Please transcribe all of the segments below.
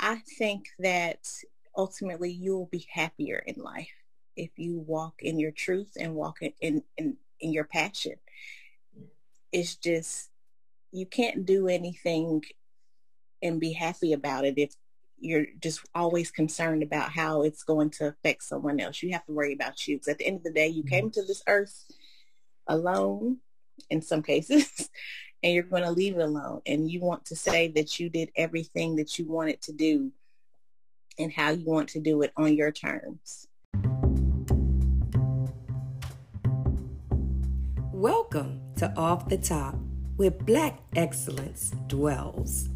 I think that ultimately you'll be happier in life if you walk in your truth and walk in, in, in, your passion. It's just, you can't do anything and be happy about it if you're just always concerned about how it's going to affect someone else. You have to worry about you. Because at the end of the day, you mm-hmm. came to this earth alone in some cases, and you're going to leave it alone. And you want to say that you did everything that you wanted to do and how you want to do it on your terms. Welcome to Off the Top, where Black excellence dwells.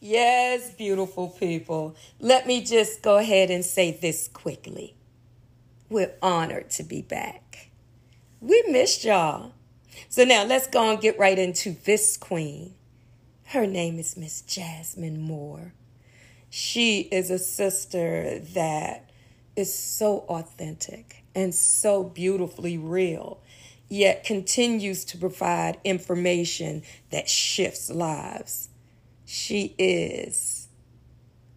Yes, beautiful people. Let me just go ahead and say this quickly. We're honored to be back. We missed y'all. So now let's go and get right into this queen. Her name is Miss Jasmine Moore. She is a sister that is so authentic and so beautifully real, yet continues to provide information that shifts lives. She is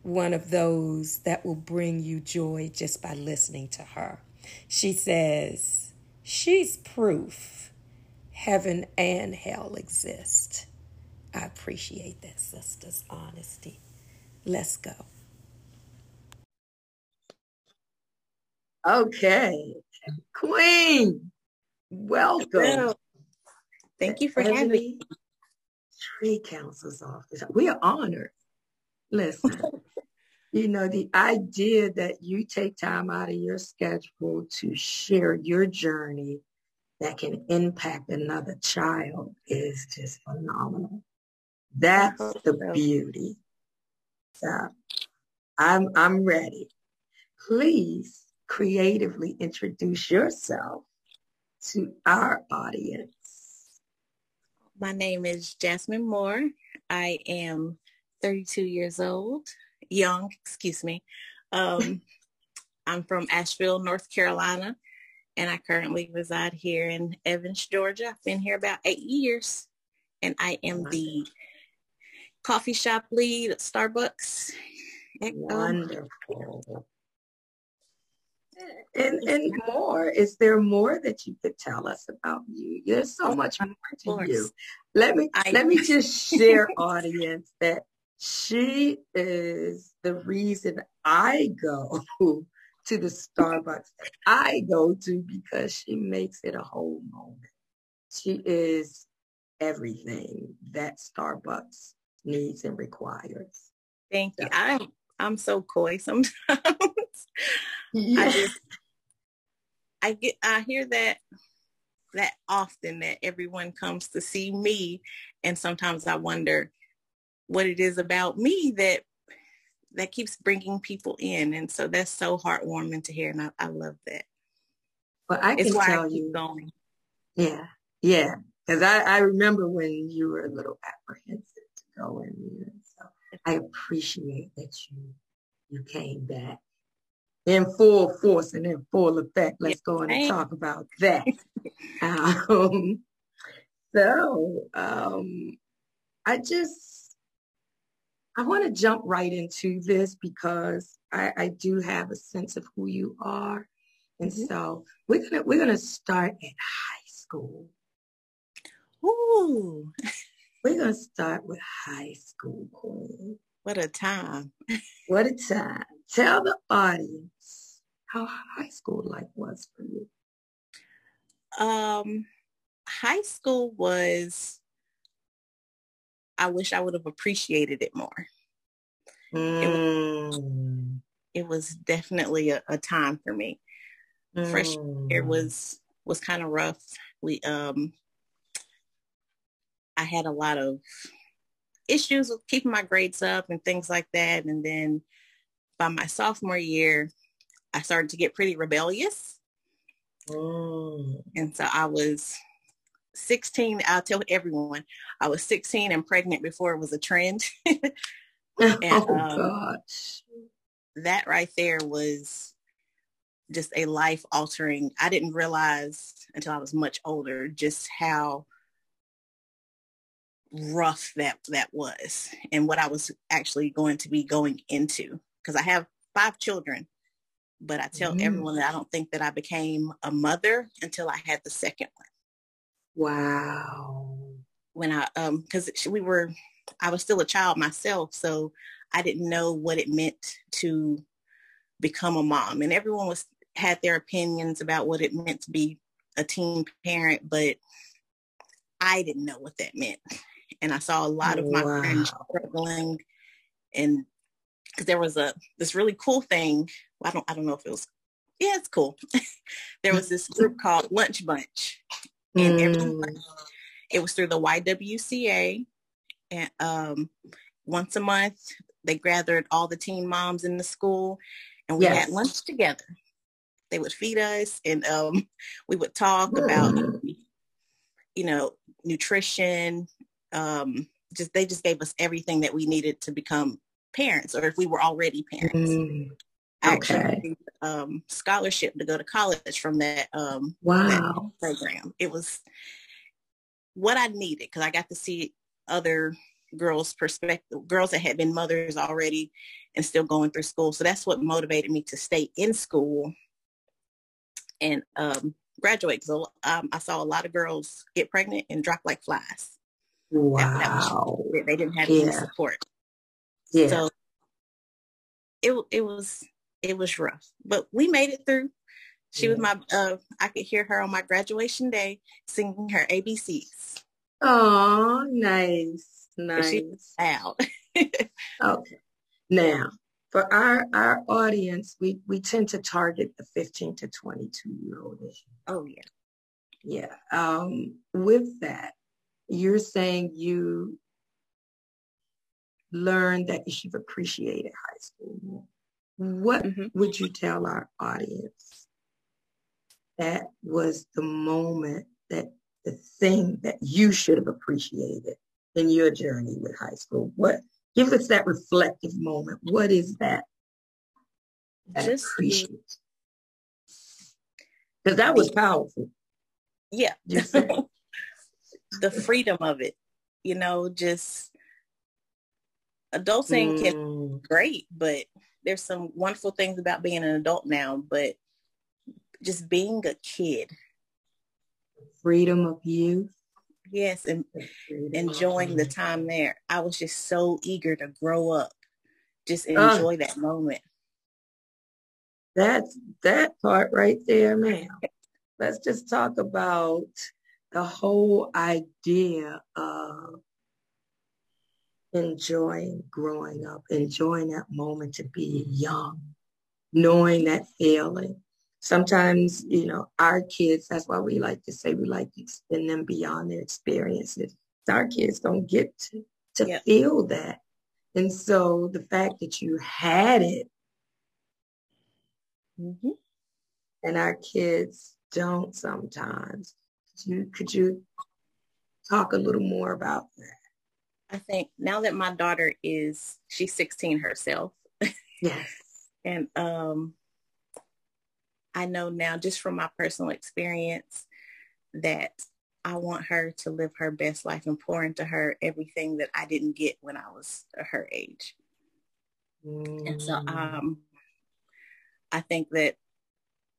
one of those that will bring you joy just by listening to her. She says, She's proof heaven and hell exist. I appreciate that sister's honesty. Let's go. Okay. Queen, welcome. Thank you for having me. Tree Council's office. We are honored. Listen, you know, the idea that you take time out of your schedule to share your journey that can impact another child is just phenomenal. That's oh, the beauty. So I'm I'm ready. Please creatively introduce yourself to our audience. My name is Jasmine Moore. I am 32 years old, young, excuse me. Um, I'm from Asheville, North Carolina, and I currently reside here in Evans, Georgia. I've been here about eight years, and I am the coffee shop lead at Starbucks. Wonderful. And and more, is there more that you could tell us about you? There's so much more to you. Let me I, let me just share, audience, that she is the reason I go to the Starbucks I go to because she makes it a whole moment. She is everything that Starbucks needs and requires. Thank you. I'm I'm so coy sometimes. Yeah. I just I get I hear that that often that everyone comes to see me and sometimes I wonder what it is about me that that keeps bringing people in and so that's so heartwarming to hear and I, I love that. Well, I can tell I you going. Yeah, yeah, because I, I remember when you were a little apprehensive to go in there. So I appreciate that you you came back in full force and in full effect. Let's go on and talk about that. um, so um, I just I want to jump right into this because I, I, do have a sense of who you are, and mm-hmm. so we're gonna we're gonna start at high school. Ooh. We're gonna start with high school, Queen. What a time. what a time. Tell the audience how high school life was for you. Um, high school was, I wish I would have appreciated it more. Mm. It, was, mm. it, was, definitely a, a time for me. Mm. Freshman year was was kind of rough. We um I had a lot of issues with keeping my grades up and things like that. And then by my sophomore year, I started to get pretty rebellious. Mm. And so I was 16. I'll tell everyone I was 16 and pregnant before it was a trend. and, oh um, gosh. That right there was just a life altering. I didn't realize until I was much older just how rough that that was and what I was actually going to be going into because I have five children but I tell mm. everyone that I don't think that I became a mother until I had the second one. Wow. When I um cuz we were I was still a child myself so I didn't know what it meant to become a mom and everyone was had their opinions about what it meant to be a teen parent but I didn't know what that meant and I saw a lot of my wow. friends struggling and because there was a this really cool thing. Well, I don't I don't know if it was yeah, it's cool. there was this group called Lunch Bunch. And mm. everyone, it was through the YWCA. And um, once a month they gathered all the teen moms in the school and we yes. had lunch together. They would feed us and um, we would talk mm. about you know nutrition um, just they just gave us everything that we needed to become parents or if we were already parents. Mm, okay. Actually, um, scholarship to go to college from that um, wow that program. It was what I needed because I got to see other girls' perspective, girls that had been mothers already and still going through school. So that's what motivated me to stay in school and um, graduate. So um, I saw a lot of girls get pregnant and drop like flies. Wow. That, that was, they didn't have yeah. any support. Yeah. So it it was it was rough, but we made it through. She yeah. was my uh I could hear her on my graduation day singing her ABCs. Oh, nice. Nice. Out. okay. Now, for our our audience, we we tend to target the 15 to 22 year old. Oh yeah. Yeah. Um with that, you're saying you learned that you should appreciate high school. What mm-hmm. would you tell our audience that was the moment that the thing that you should have appreciated in your journey with high school? What give us that reflective moment? What is that? that Just appreciate? Because that was powerful. Yeah. the freedom of it, you know, just adulting mm. can be great, but there's some wonderful things about being an adult now, but just being a kid. Freedom of youth. Yes, and enjoying the time there. I was just so eager to grow up. Just enjoy uh, that moment. That's that part right there, man. Let's just talk about the whole idea of enjoying growing up, enjoying that moment to be young, knowing that feeling. Sometimes, you know, our kids, that's why we like to say we like to spin them beyond their experiences. Our kids don't get to, to yep. feel that. And so the fact that you had it mm-hmm. and our kids don't sometimes you could you talk a little more about that? I think now that my daughter is she's 16 herself. Yes. and um I know now just from my personal experience that I want her to live her best life and pour into her everything that I didn't get when I was her age. Mm. And so mm. um I think that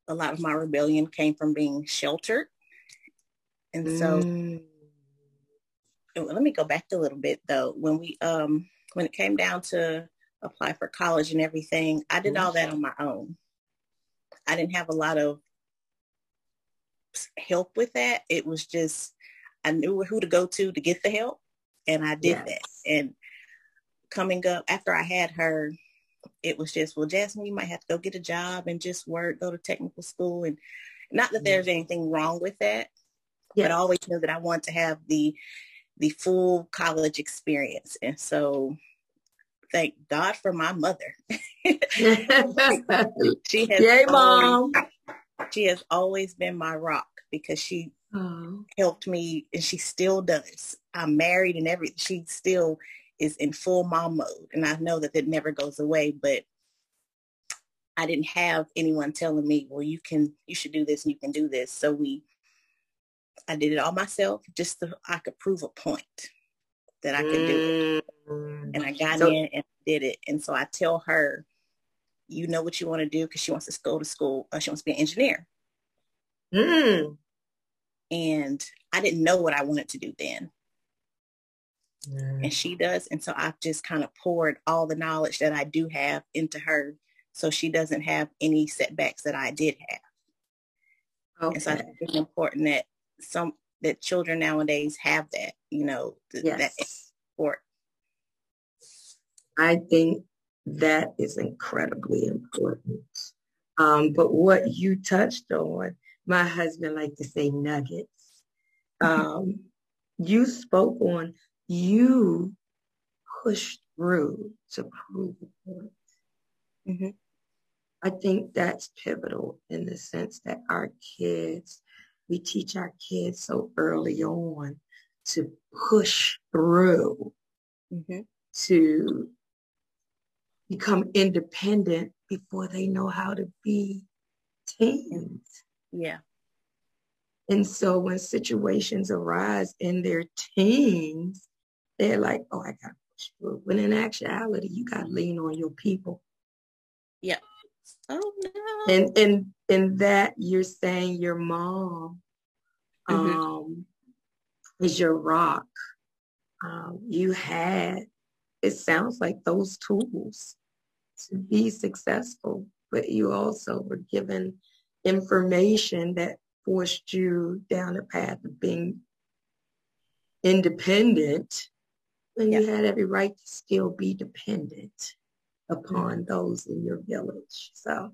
a lot of my rebellion came from being sheltered and so mm. Let me go back a little bit though. When we um when it came down to apply for college and everything, I did all that on my own. I didn't have a lot of help with that. It was just I knew who to go to to get the help and I did yes. that. And coming up after I had her, it was just, well, Jasmine, you might have to go get a job and just work, go to technical school. And not that there's anything wrong with that, yes. but I always knew that I want to have the the full college experience. And so thank God for my mother. she has Yay, mom. she has always been my rock because she oh. helped me and she still does. I'm married and every she still is in full mom mode and I know that it never goes away but I didn't have anyone telling me, well, you can, you should do this and you can do this. So we I did it all myself just so I could prove a point. that I could do it. Mm. And I got so, in and did it. And so I tell her, you know what you want to do because she wants to go to school. Uh, she wants to be an engineer. Mm. And I didn't know what I wanted to do then. Mm. And she does. And so I've just kind of poured all the knowledge that I do have into her so she doesn't have any setbacks that I did have. Okay. And so I think it's important that some that children nowadays have that, you know, th- yes. that support. I think that is incredibly important. Um, but what you touched on, my husband liked to say nuggets. Um, you spoke on you pushed through to prove a point. Mm-hmm. I think that's pivotal in the sense that our kids, we teach our kids so early on to push through, mm-hmm. to become independent before they know how to be teens. Yeah. And so when situations arise in their teens, they're like, oh, I got to push through. When in actuality, you got to lean on your people. Yeah. Oh no. And and in that you're saying your mom mm-hmm. um is your rock. Um, you had it sounds like those tools to be successful, but you also were given information that forced you down the path of being independent when you had every right to still be dependent upon mm-hmm. those in your village. So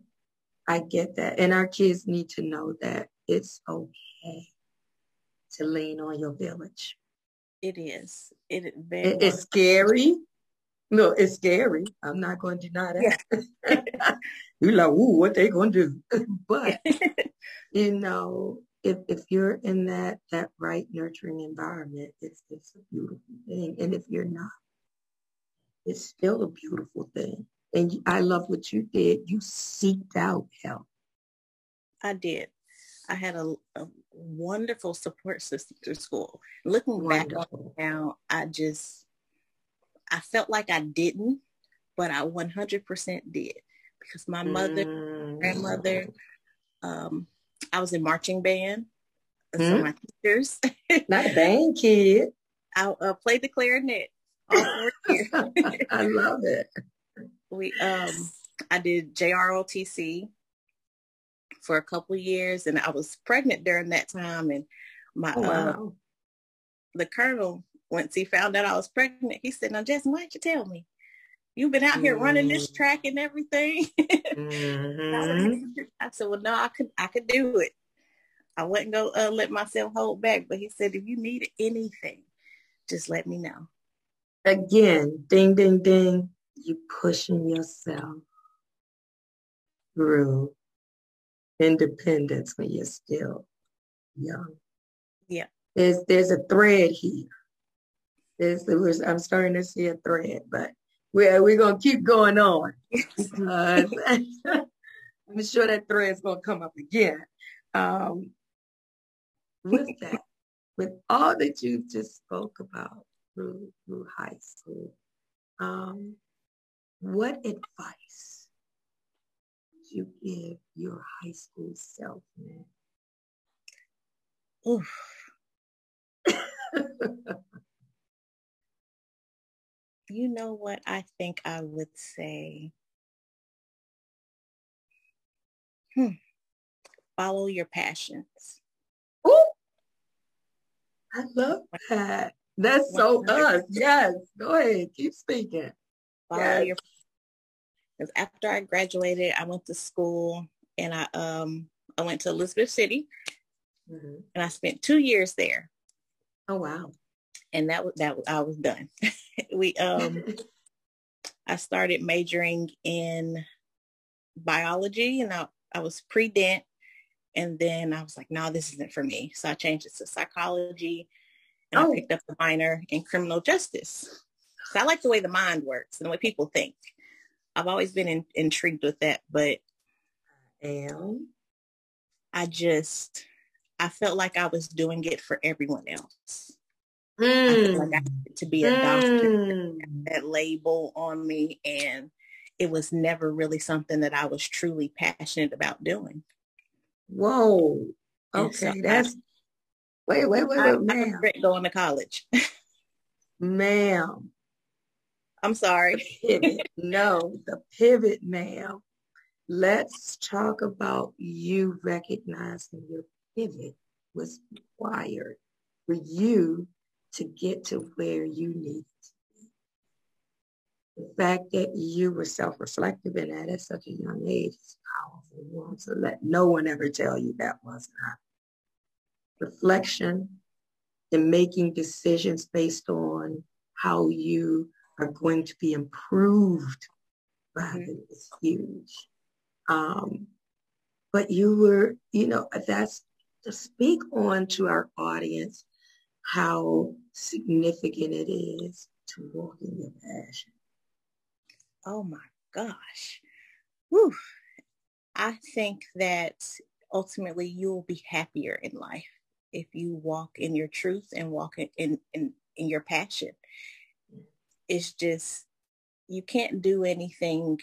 I get that. And our kids need to know that it's okay to lean on your village. It is. It, it it's scary. No, it's scary. I'm not going to deny that. You're like, ooh, what they going to do? but, you know, if, if you're in that, that right nurturing environment, it's, it's a beautiful thing. And if you're not, it's still a beautiful thing. And I love what you did. You seeked out help. I did. I had a, a wonderful support system through school. Looking wonderful. back on now, I just, I felt like I didn't, but I 100% did because my mother, mm. grandmother, um, I was in marching band. Mm. My teachers. Not a band kid. I uh, played the clarinet all four years. I love it. We um I did JROTC for a couple years and I was pregnant during that time and my oh, uh, wow. uh, the colonel once he found out I was pregnant, he said, Now Jasmine, why didn't you tell me? You've been out here mm-hmm. running this mm-hmm. track and everything. mm-hmm. I said, Well no, I could I could do it. I wouldn't go uh, let myself hold back, but he said, if you need anything, just let me know. Again, ding, ding, ding, you pushing yourself through independence when you're still young. Yeah. There's there's a thread here. There's, there's I'm starting to see a thread, but we're we're gonna keep going on because I'm sure that thread's gonna come up again. Um, with that, with all that you just spoke about, through through high school. Um, what advice you give your high school self, man? Oof. you know what I think I would say? Hmm. Follow your passions. Ooh. I love that. That's so us. Yes. Go ahead. Keep speaking. Follow yes. Because after I graduated, I went to school and I um I went to Elizabeth City mm-hmm. and I spent two years there. Oh wow. And that was that I was done. we um I started majoring in biology and I, I was pre-dent and then I was like, no, this isn't for me. So I changed it to psychology and oh. I picked up a minor in criminal justice. So I like the way the mind works and the way people think. I've always been in, intrigued with that, but and I just I felt like I was doing it for everyone else. Mm. I feel like I mm. to be a doctor, mm. that label on me, and it was never really something that I was truly passionate about doing. Whoa. Okay, so that's I, wait, wait, wait, wait, I, ma'am. I regret going to college. ma'am. I'm sorry. no, the pivot, ma'am. Let's talk about you recognizing your pivot was required for you to get to where you need to be. The fact that you were self-reflective in that at such a young age is powerful. So let no one ever tell you that was not. Reflection and making decisions based on how you are going to be improved by mm-hmm. is huge. Um, but you were, you know, that's to speak on to our audience how significant it is to walk in your passion. Oh my gosh. Whew. I think that ultimately you'll be happier in life if you walk in your truth and walk in, in, in, in your passion. It's just, you can't do anything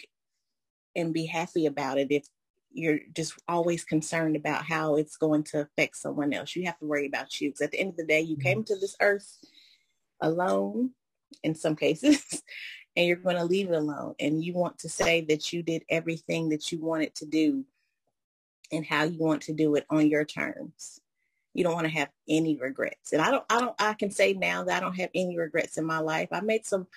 and be happy about it if you're just always concerned about how it's going to affect someone else. You have to worry about you. Because at the end of the day, you came mm-hmm. to this earth alone in some cases, and you're going to leave it alone. And you want to say that you did everything that you wanted to do and how you want to do it on your terms. You don't want to have any regrets. And I don't, I don't, I can say now that I don't have any regrets in my life. I made some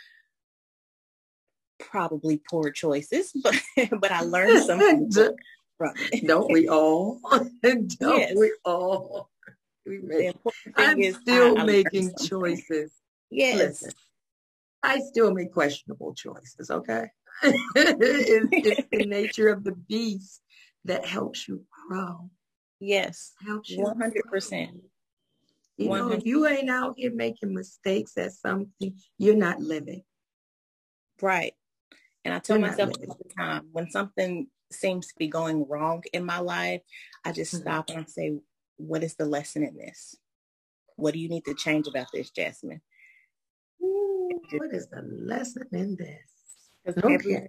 probably poor choices, but but I learned something from it. Don't we all? don't yes. we all? We make, I'm still I, making choices. Yes. Listen, I still make questionable choices, okay? it's, it's the nature of the beast that helps you grow. Yes. Helps you 100%. You know, if you ain't out here making mistakes at something, you're not living. Right. And I tell myself all the time, when something seems to be going wrong in my life, I just mm-hmm. stop and I say, what is the lesson in this? What do you need to change about this, Jasmine? Ooh, what is the lesson in this? Okay.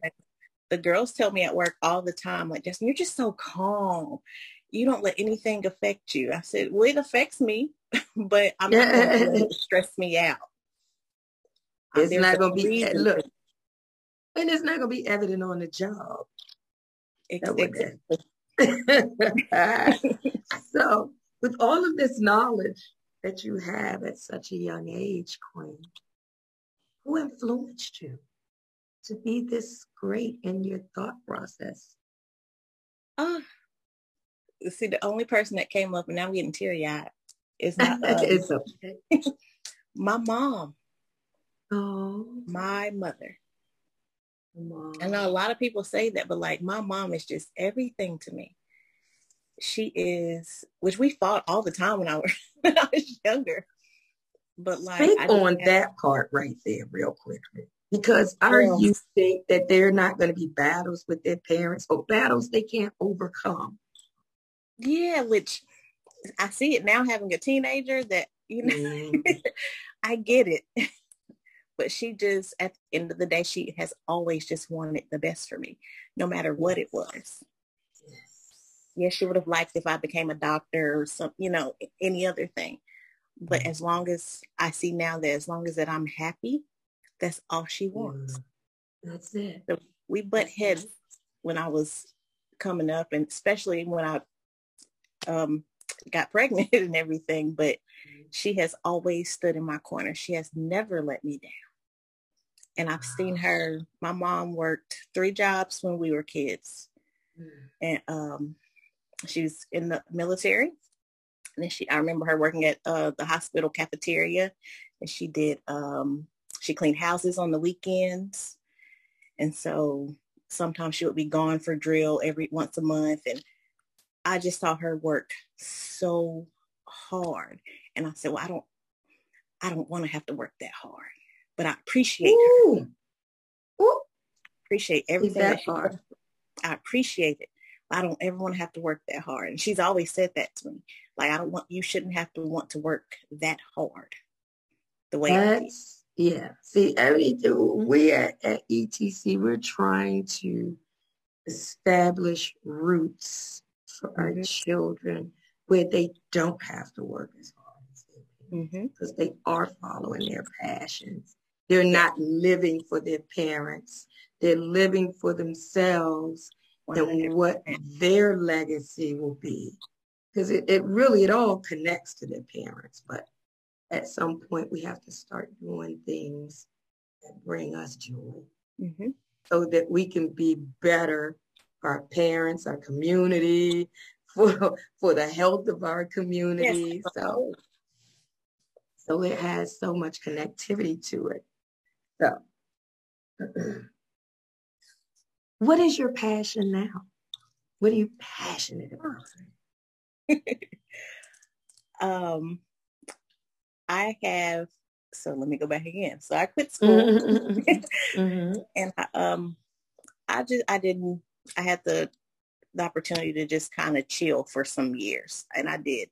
the girls tell me at work all the time, like, Jasmine, you're just so calm. You don't let anything affect you. I said, well, it affects me, but I'm not going to stress me out. It's There's not going to be, look, and it's not going to be evident on the job. Exactly. so with all of this knowledge that you have at such a young age, Queen, who influenced you to be this great in your thought process? Uh, see, the only person that came up, and now I'm getting teary eyed, is not uh, it's okay. my mom. Oh, my mother. Mom. I know a lot of people say that, but like my mom is just everything to me. She is, which we fought all the time when I was, when I was younger. But like, Speak on have, that part right there, real quickly, because are you think that they're not going to be battles with their parents or battles they can't overcome? Yeah, which I see it now having a teenager that you know, mm. I get it. But she just, at the end of the day, she has always just wanted the best for me, no matter what it was. Yes, she would have liked if I became a doctor or some, you know, any other thing. But mm-hmm. as long as I see now that as long as that I'm happy, that's all she wants. Mm-hmm. That's it. So we butt heads when I was coming up, and especially when I um, got pregnant and everything. But she has always stood in my corner. She has never let me down. And I've seen her, my mom worked three jobs when we were kids. Mm. And um, she was in the military. And then she, I remember her working at uh, the hospital cafeteria. And she did, um, she cleaned houses on the weekends. And so sometimes she would be gone for drill every once a month. And I just saw her work so hard. And I said, well, I don't, I don't want to have to work that hard but I appreciate Ooh. her. Ooh. Appreciate everything that, that hard. I appreciate it. I don't ever want to have to work that hard. And she's always said that to me. Like, I don't want, you shouldn't have to want to work that hard. the way That's, yeah. See, every we at, at ETC, we're trying to establish roots for mm-hmm. our children where they don't have to work as hard as they do because mm-hmm. they are following their passions. They're not living for their parents. They're living for themselves 100%. and what their legacy will be. Because it, it really, it all connects to their parents. But at some point, we have to start doing things that bring us joy mm-hmm. so that we can be better our parents, our community, for, for the health of our community. Yes. So, so it has so much connectivity to it. So, what is your passion now? What are you passionate about? um, I have. So let me go back again. So I quit school, mm-hmm. and I, um, I just I didn't. I had the the opportunity to just kind of chill for some years, and I did.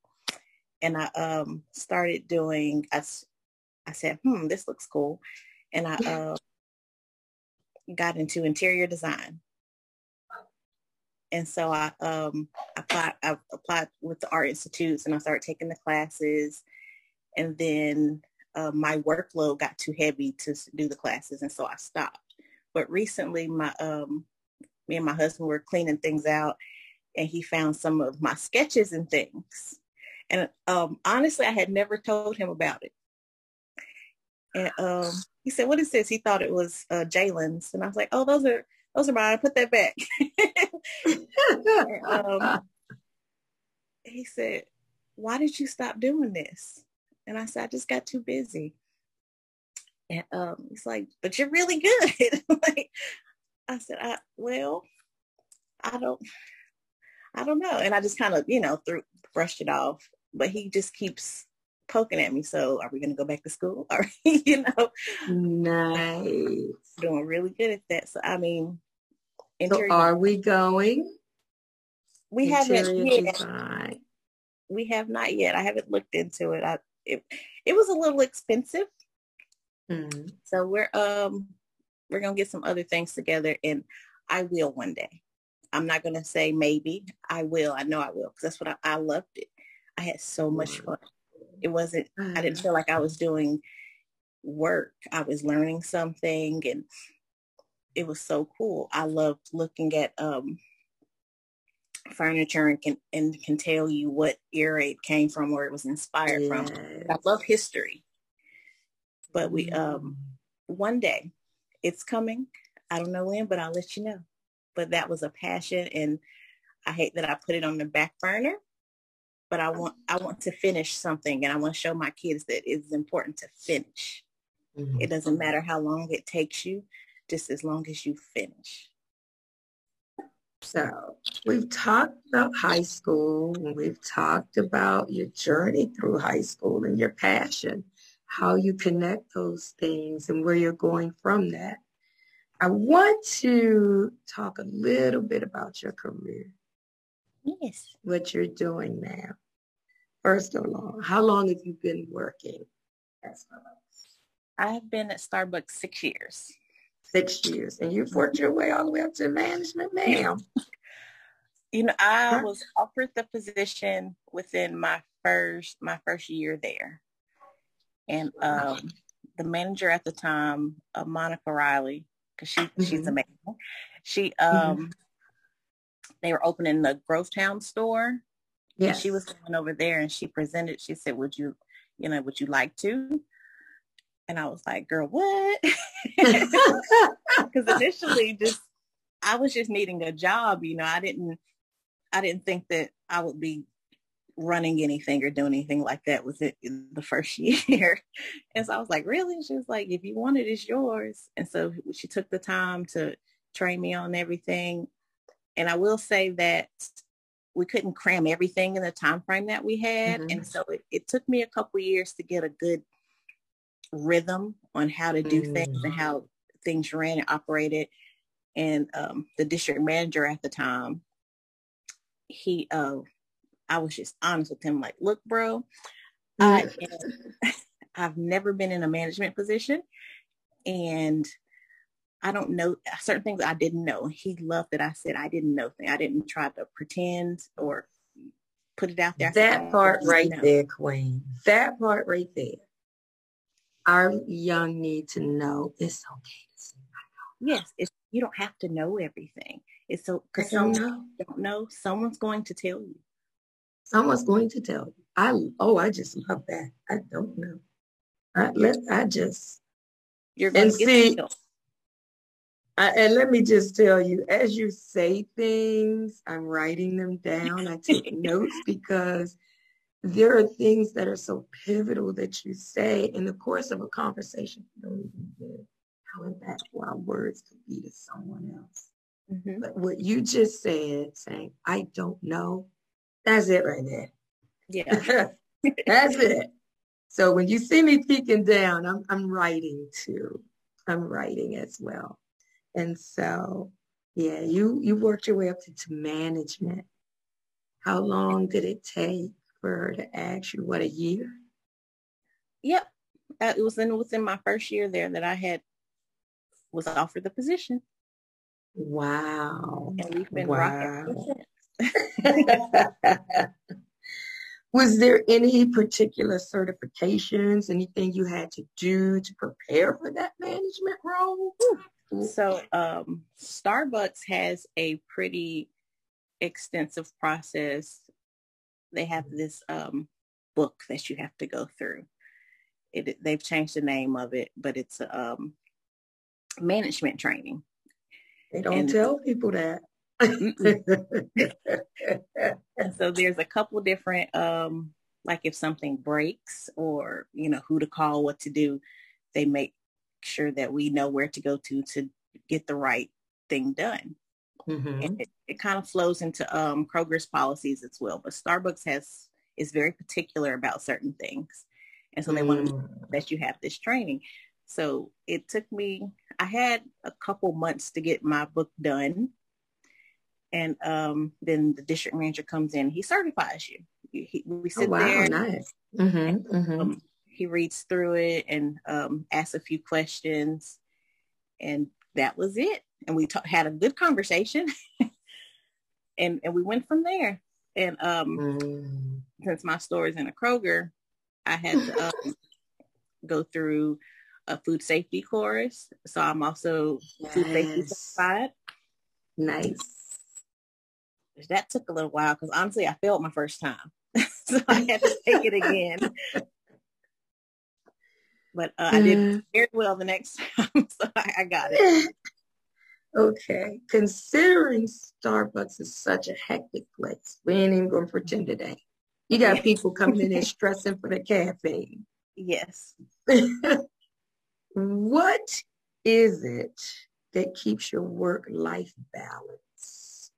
And I um started doing. I I said, hmm, this looks cool and I uh, got into interior design. And so I um, applied, I applied with the art institutes and I started taking the classes. And then uh, my workload got too heavy to do the classes. And so I stopped. But recently my, um, me and my husband were cleaning things out and he found some of my sketches and things. And um, honestly, I had never told him about it. And um, he said, what is this? He thought it was uh, Jalen's. And I was like, oh, those are, those are mine. Put that back. and, um, he said, why did you stop doing this? And I said, I just got too busy. And um, he's like, but you're really good. like, I said, I, well, I don't, I don't know. And I just kind of, you know, threw, brushed it off. But he just keeps poking at me. So are we going to go back to school? Or, you know, nice. Doing really good at that. So, I mean, so are we going? We haven't yet. We have not yet. I haven't looked into it. I, it, it was a little expensive. Mm-hmm. So we're, um, we're going to get some other things together and I will one day. I'm not going to say maybe I will. I know I will because that's what I, I loved it. I had so much fun. It wasn't, mm-hmm. I didn't feel like I was doing work. I was learning something and it was so cool. I loved looking at um, furniture and can, and can tell you what era it came from, where it was inspired yes. from. I love history. But we, um, mm. one day it's coming. I don't know when, but I'll let you know. But that was a passion and I hate that I put it on the back burner but I want I want to finish something and I want to show my kids that it's important to finish. Mm-hmm. It doesn't matter how long it takes you, just as long as you finish. So we've talked about high school we've talked about your journey through high school and your passion, how you connect those things and where you're going from that. I want to talk a little bit about your career. Yes. What you're doing now. First of all, how long have you been working at Starbucks? I have been at Starbucks six years. Six years. And you've worked your way all the way up to management, ma'am. you know, I was offered the position within my first my first year there. And um, the manager at the time, uh, Monica Riley, because she mm-hmm. she's amazing. She um mm-hmm they were opening the Grovetown store. Yeah. She was going over there and she presented, she said, would you, you know, would you like to? And I was like, girl, what? Because initially just, I was just needing a job, you know, I didn't, I didn't think that I would be running anything or doing anything like that with it in the first year. and so I was like, really? She was like, if you want it, it's yours. And so she took the time to train me on everything. And I will say that we couldn't cram everything in the time frame that we had. Mm-hmm. And so it, it, took me a couple years to get a good rhythm on how to do mm-hmm. things and mm. how things ran and operated. And um, the district manager at the time, he, uh, I was just honest with him, like, look, bro, I mm-hmm. am, I've never been in a management position and I don't know certain things I didn't know. He loved that I said I didn't know things. I didn't try to pretend or put it out there. That part right know. there, Queen. That part right there. Our young need to know it's okay to say Yes, it's, you don't have to know everything. It's so because know. don't know. Someone's going to tell you. Someone's going to tell you. I oh, I just love that. I don't know. I let I just you're going and to see. I, and let me just tell you, as you say things, I'm writing them down. I take notes because there are things that are so pivotal that you say in the course of a conversation. You don't even get how impactful our words could be to someone else. Mm-hmm. But what you just said, saying, I don't know, that's it right there. Yeah. that's it. So when you see me peeking down, I'm, I'm writing too. I'm writing as well. And so, yeah, you, you worked your way up to, management. How long did it take for her to ask you? What, a year? Yep. Uh, it was in within my first year there that I had was offered the position. Wow. And we've been wow. rocking Was there any particular certifications, anything you had to do to prepare for that management role? So um, Starbucks has a pretty extensive process. They have this um, book that you have to go through. It, they've changed the name of it, but it's um, management training. They don't and, tell people that. So there's a couple different, um, like if something breaks or, you know, who to call, what to do, they make sure that we know where to go to to get the right thing done. Mm-hmm. And it, it, kind of flows into um, Kroger's policies as well. But Starbucks has is very particular about certain things. And so they mm. want that you have this training. So it took me, I had a couple months to get my book done and um, then the district manager comes in. He certifies you. He, we sit oh, wow, there. Nice. Mm-hmm, and, mm-hmm. Um, he reads through it and um, asks a few questions, and that was it. And we ta- had a good conversation, and and we went from there. And um, mm. since my store is in a Kroger, I had to um, go through a food safety course. So I'm also yes. food safety certified. Nice that took a little while because honestly, I failed my first time. so I had to take it again. But uh, I did very well the next time, so I, I got it. Okay. Considering Starbucks is such a hectic place, we ain't even going to pretend today. You got people coming in and stressing for the caffeine. Yes. what is it that keeps your work-life balance?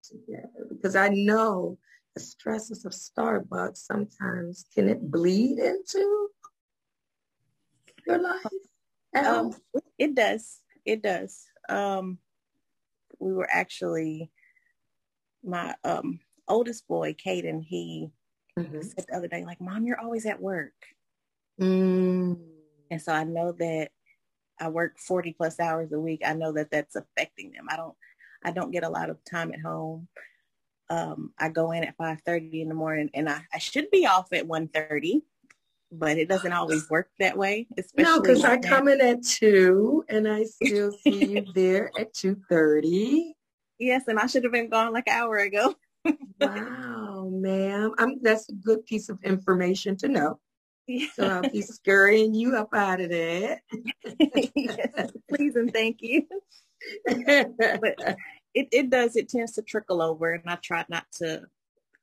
Together because I know the stresses of Starbucks sometimes can it bleed into your life? Um, it does. It does. Um, we were actually my um, oldest boy, Caden. He mm-hmm. said the other day, like, "Mom, you're always at work," mm. and so I know that I work 40 plus hours a week. I know that that's affecting them. I don't I don't get a lot of time at home. Um, I go in at 5.30 in the morning and I, I should be off at 1.30, but it doesn't always work that way. Especially no, because I come in at 2 and I still see you there at 2.30. Yes, and I should have been gone like an hour ago. wow, ma'am. I'm, that's a good piece of information to know. Yeah. So I'll be scurrying you up out of there. yes, please and thank you but it, it does, it tends to trickle over and I try not to,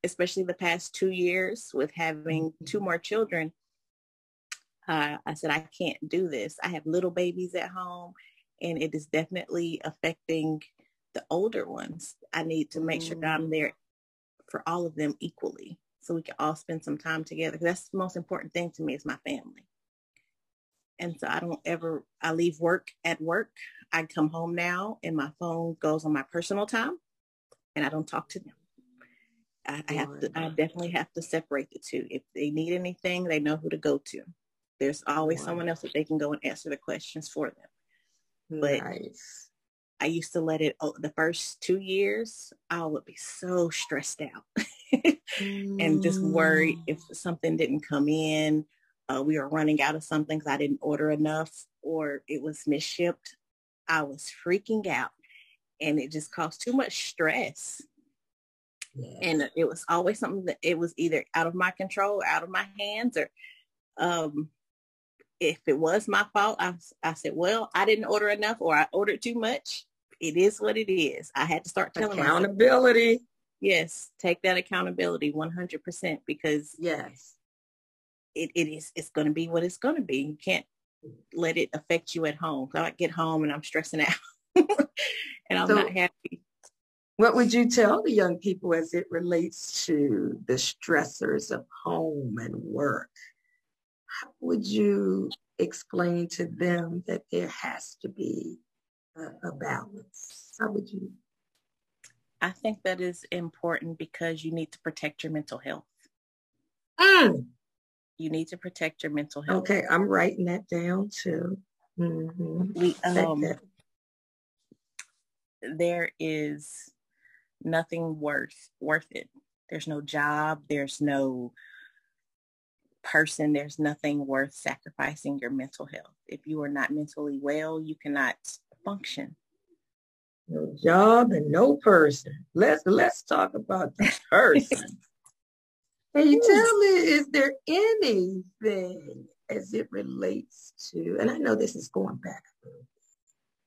especially the past two years with having mm-hmm. two more children. Uh, I said, I can't do this. I have little babies at home and it is definitely affecting the older ones. I need to make sure that I'm there for all of them equally so we can all spend some time together. That's the most important thing to me is my family. And so I don't ever, I leave work at work. I come home now and my phone goes on my personal time and I don't talk to them. I, I have to, I definitely have to separate the two. If they need anything, they know who to go to. There's always wow. someone else that they can go and answer the questions for them. But nice. I used to let it, oh, the first two years, I would be so stressed out and just worried mm. if something didn't come in. Uh, we were running out of something because I didn't order enough or it was misshipped. I was freaking out and it just caused too much stress. Yeah. And it was always something that it was either out of my control, out of my hands, or um, if it was my fault, I, I said, well, I didn't order enough or I ordered too much. It is what it is. I had to start telling accountability. Myself, yes, take that accountability 100% because yes, it, it is, it's going to be what it's going to be. You can't let it affect you at home. So I get home and I'm stressing out and I'm so, not happy. What would you tell the young people as it relates to the stressors of home and work? How would you explain to them that there has to be a, a balance? How would you? I think that is important because you need to protect your mental health. Mm. You need to protect your mental health. Okay, I'm writing that down too. Mm-hmm. We, um, there is nothing worth worth it. There's no job. There's no person. There's nothing worth sacrificing your mental health. If you are not mentally well, you cannot function. No job and no person. Let's let's talk about the person. Can you tell me, is there anything as it relates to, and I know this is going back a little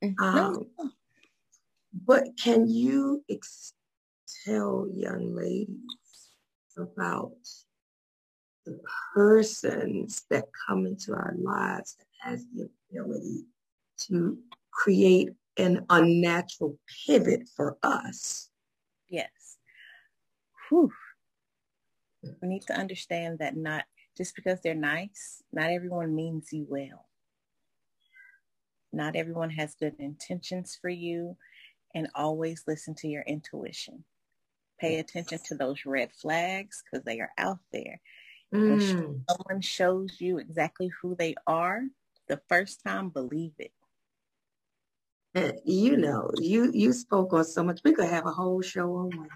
bit, mm-hmm. um, but can you ex- tell young ladies about the persons that come into our lives that has the ability to create an unnatural pivot for us? Yes. Whew we need to understand that not just because they're nice, not everyone means you well. Not everyone has good intentions for you and always listen to your intuition. Pay attention to those red flags because they are out there. Mm. When someone shows you exactly who they are, the first time, believe it. And you know, you you spoke on so much. We could have a whole show on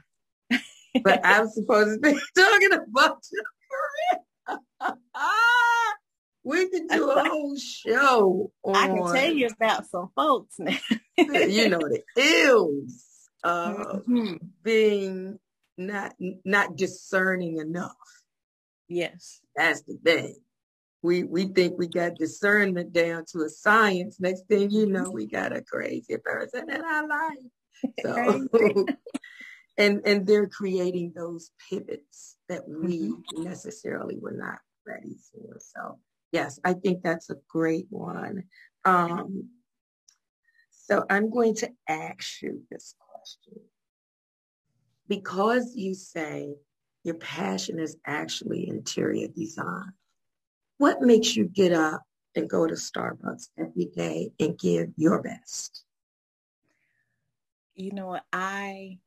but I'm supposed to be talking about your career. we could do a whole show on. I can tell you about some folks now. you know the ills of mm-hmm. being not not discerning enough. Yes, that's the thing. We we think we got discernment down to a science. Next thing you know, we got a crazy person in our life. So and and they're creating those pivots that we mm-hmm. necessarily were not ready for. So yes i think that's a great one. Um, so i'm going to ask you this question. Because you say your passion is actually interior design what makes you get up and go to starbucks every day and give your best? You know i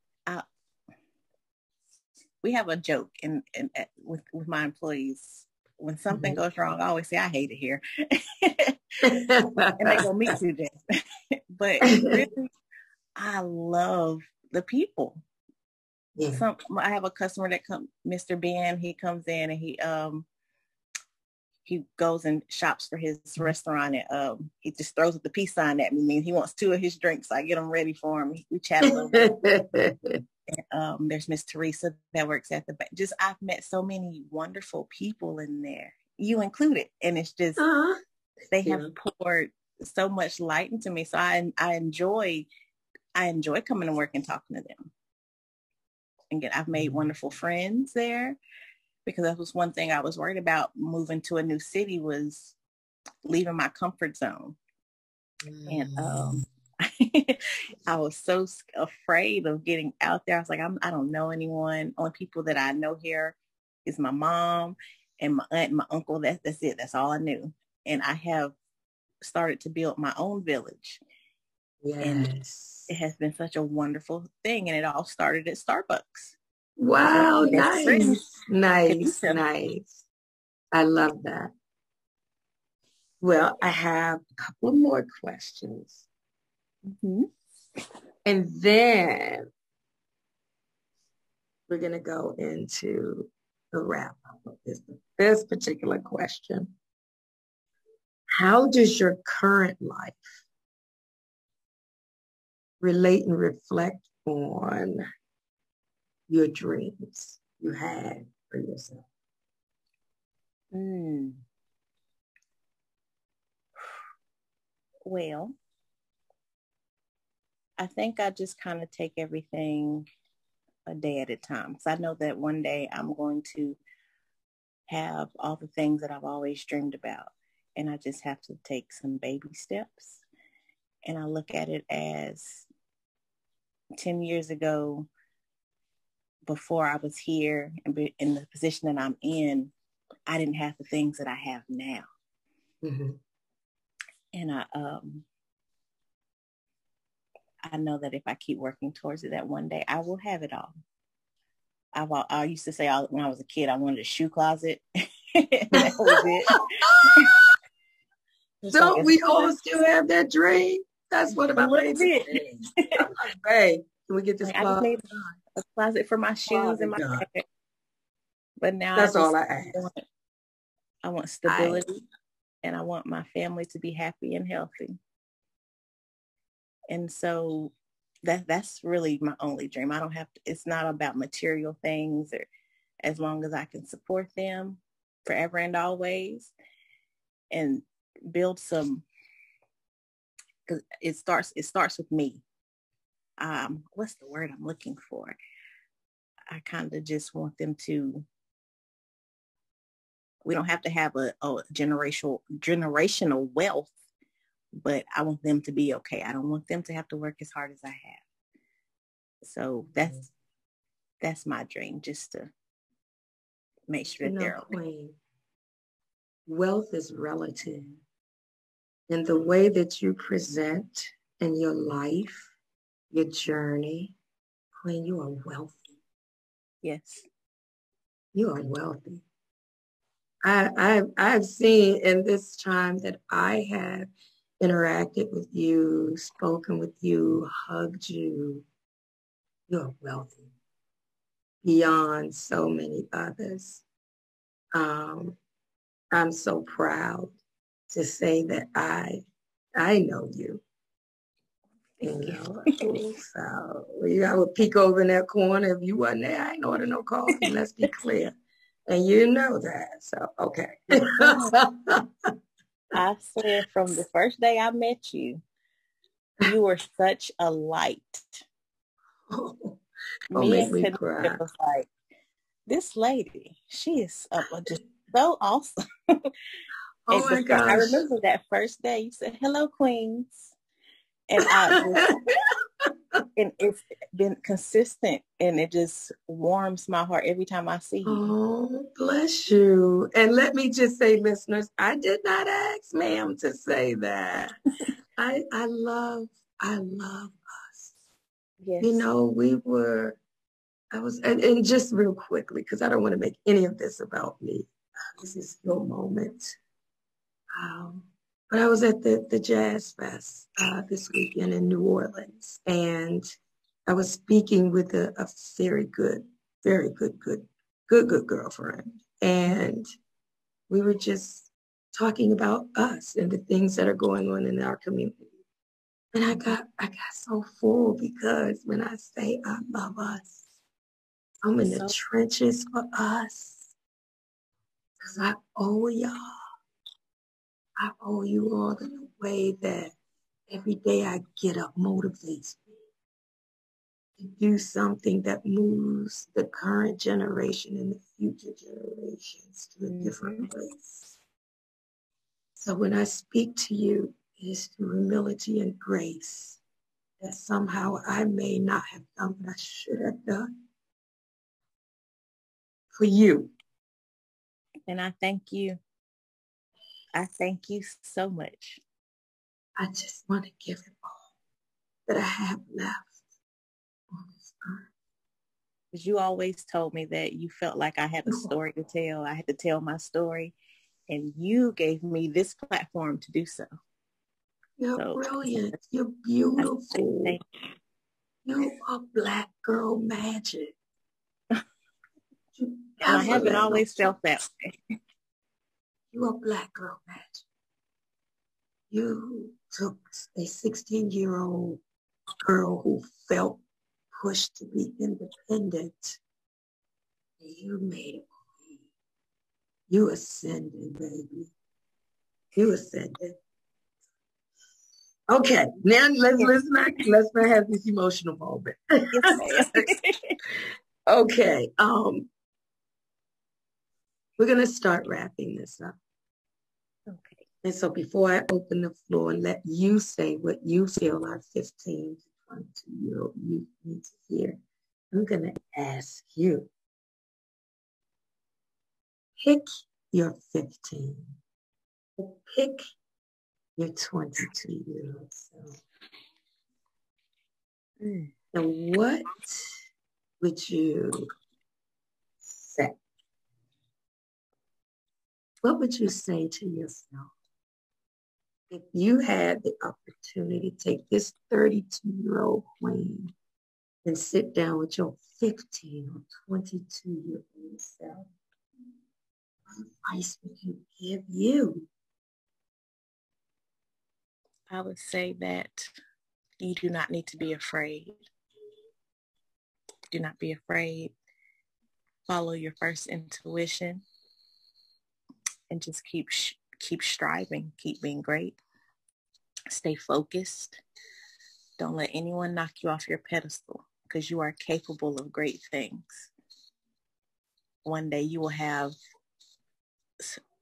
we have a joke in, in, in with with my employees. When something mm-hmm. goes wrong, I always say I hate it here, and they go, "Me too, Jen." but really, I love the people. Yeah. Some I have a customer that come, Mr. Ben. He comes in and he um he goes and shops for his restaurant and um, he just throws the peace sign at me. I mean, he wants two of his drinks. I get them ready for him. We chat a little bit. um, there's Miss Teresa that works at the back. Just I've met so many wonderful people in there, you included, and it's just uh-huh. they have poured so much light into me. So I I enjoy I enjoy coming to work and talking to them. And again, I've made mm-hmm. wonderful friends there because that was one thing I was worried about moving to a new city was leaving my comfort zone. Mm. And um, I was so afraid of getting out there. I was like, I'm, I don't know anyone. Only people that I know here is my mom and my aunt and my uncle. That's, that's it. That's all I knew. And I have started to build my own village. Yes. And it has been such a wonderful thing. And it all started at Starbucks. Wow. nice. Nice. Nice. I love that. Well, I have a couple more questions. Mm-hmm. And then we're going to go into the wrap up of this, this particular question. How does your current life relate and reflect on your dreams you had for yourself? Mm. Well, I think I just kind of take everything a day at a time. Because I know that one day I'm going to have all the things that I've always dreamed about. And I just have to take some baby steps. And I look at it as 10 years ago, before I was here and in the position that I'm in, I didn't have the things that I have now. Mm-hmm. And I, um, I know that if I keep working towards it, that one day I will have it all. I've, I used to say when I was a kid, I wanted a shoe closet. that was it. Don't we all still have that dream? That's one of my favorite dreams. Hey, can we get this like? A closet for my oh shoes and my bag. But now that's I all I ask. Want, I want stability I, and I want my family to be happy and healthy. And so that that's really my only dream. I don't have to, it's not about material things or as long as I can support them forever and always and build some because it starts it starts with me um what's the word i'm looking for i kind of just want them to we don't have to have a, a generational generational wealth but I want them to be okay. I don't want them to have to work as hard as I have. So that's mm-hmm. that's my dream, just to make sure that know, they're okay. Queen, wealth is relative. And the way that you present in your life, your journey, Queen, you are wealthy. Yes. You are wealthy. I, I, I've seen in this time that I have interacted with you, spoken with you, hugged you, you're wealthy beyond so many others. Um, I'm so proud to say that I I know you. You know, so you I would peek over in that corner. If you wasn't there, I ain't order no coffee. Let's be clear. And you know that. So okay. I said from the first day I met you, you were such a light. Oh, me and me was like, this lady, she is uh, just so awesome. oh my gosh. I remember that first day you said, hello, queens. And I and it's been consistent and it just warms my heart every time I see you. Oh, bless you. And let me just say, listeners, I did not ask ma'am to say that. I I love, I love us. Yes. You know, we were I was and, and just real quickly, because I don't want to make any of this about me. This is your moment. Um, but I was at the, the Jazz Fest uh, this weekend in New Orleans, and I was speaking with a, a very good, very good, good, good, good girlfriend. And we were just talking about us and the things that are going on in our community. And I got I got so full because when I say I love us, I'm in the trenches for us. Because I owe y'all. I owe you all in a way that every day I get up motivates me to do something that moves the current generation and the future generations to a different mm-hmm. place. So when I speak to you, it is through humility and grace that somehow I may not have done what I should have done for you. And I thank you I thank you so much. I just want to give it all that I have left on this earth. Because you always told me that you felt like I had a story to tell. I had to tell my story. And you gave me this platform to do so. You're so, brilliant. You're beautiful. You. you are black girl magic. I haven't always felt that way. You are black girl magic. You took a 16 year old girl who felt pushed to be independent. You made a it. You ascended, baby. You ascended. Okay, now let's let's not let's not have this emotional moment. okay, um, we're gonna start wrapping this up. And so before I open the floor let you say what you feel our 15 to 22 year old youth need to hear, I'm gonna ask you. Pick your 15. Pick your 22 year old self. And what would you say? What would you say to yourself if you had the opportunity to take this 32 year old queen and sit down with your 15 or 22 year old self? What advice would you give you? I would say that you do not need to be afraid. Do not be afraid. Follow your first intuition and just keep keep striving, keep being great. Stay focused. Don't let anyone knock you off your pedestal because you are capable of great things. One day you will have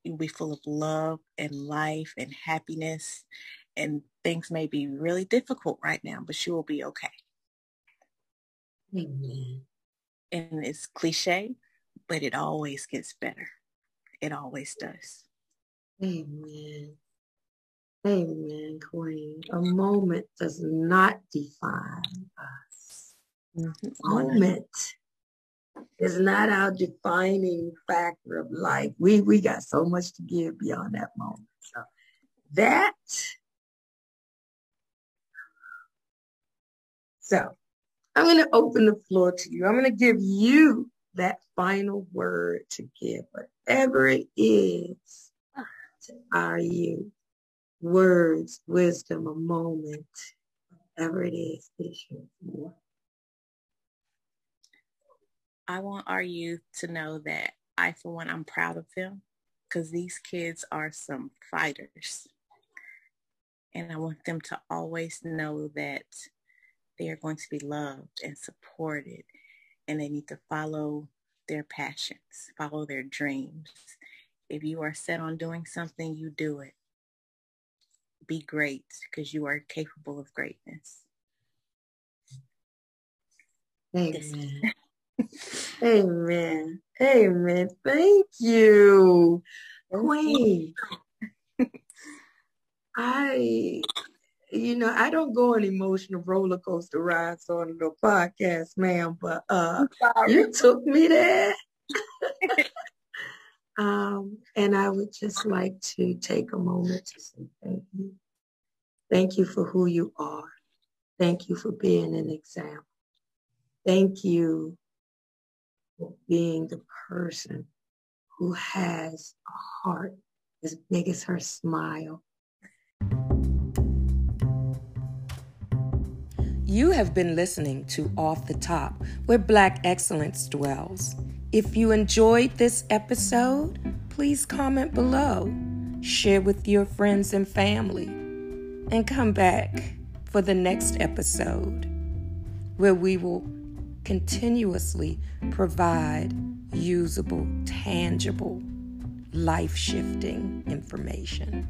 you'll be full of love and life and happiness and things may be really difficult right now, but you will be okay. Amen. And it's cliche, but it always gets better. It always does. Amen. Amen, Queen. A moment does not define us. Mm-hmm. Moment is not our defining factor of life. We we got so much to give beyond that moment. So that So I'm going to open the floor to you. I'm going to give you that final word to give, whatever it is our youth. Words, wisdom, a moment, whatever it is, I want our youth to know that I, for one, I'm proud of them because these kids are some fighters. And I want them to always know that they are going to be loved and supported and they need to follow their passions, follow their dreams. If you are set on doing something, you do it. Be great because you are capable of greatness. Amen. Amen. Amen. Thank you, Queen. I you know, I don't go on emotional roller coaster rides on the podcast, ma'am, but uh, you took me there. um, and I would just like to take a moment to say thank you. Thank you for who you are. Thank you for being an example. Thank you for being the person who has a heart as big as her smile You have been listening to Off the Top, where Black excellence dwells. If you enjoyed this episode, please comment below, share with your friends and family, and come back for the next episode where we will continuously provide usable, tangible, life shifting information.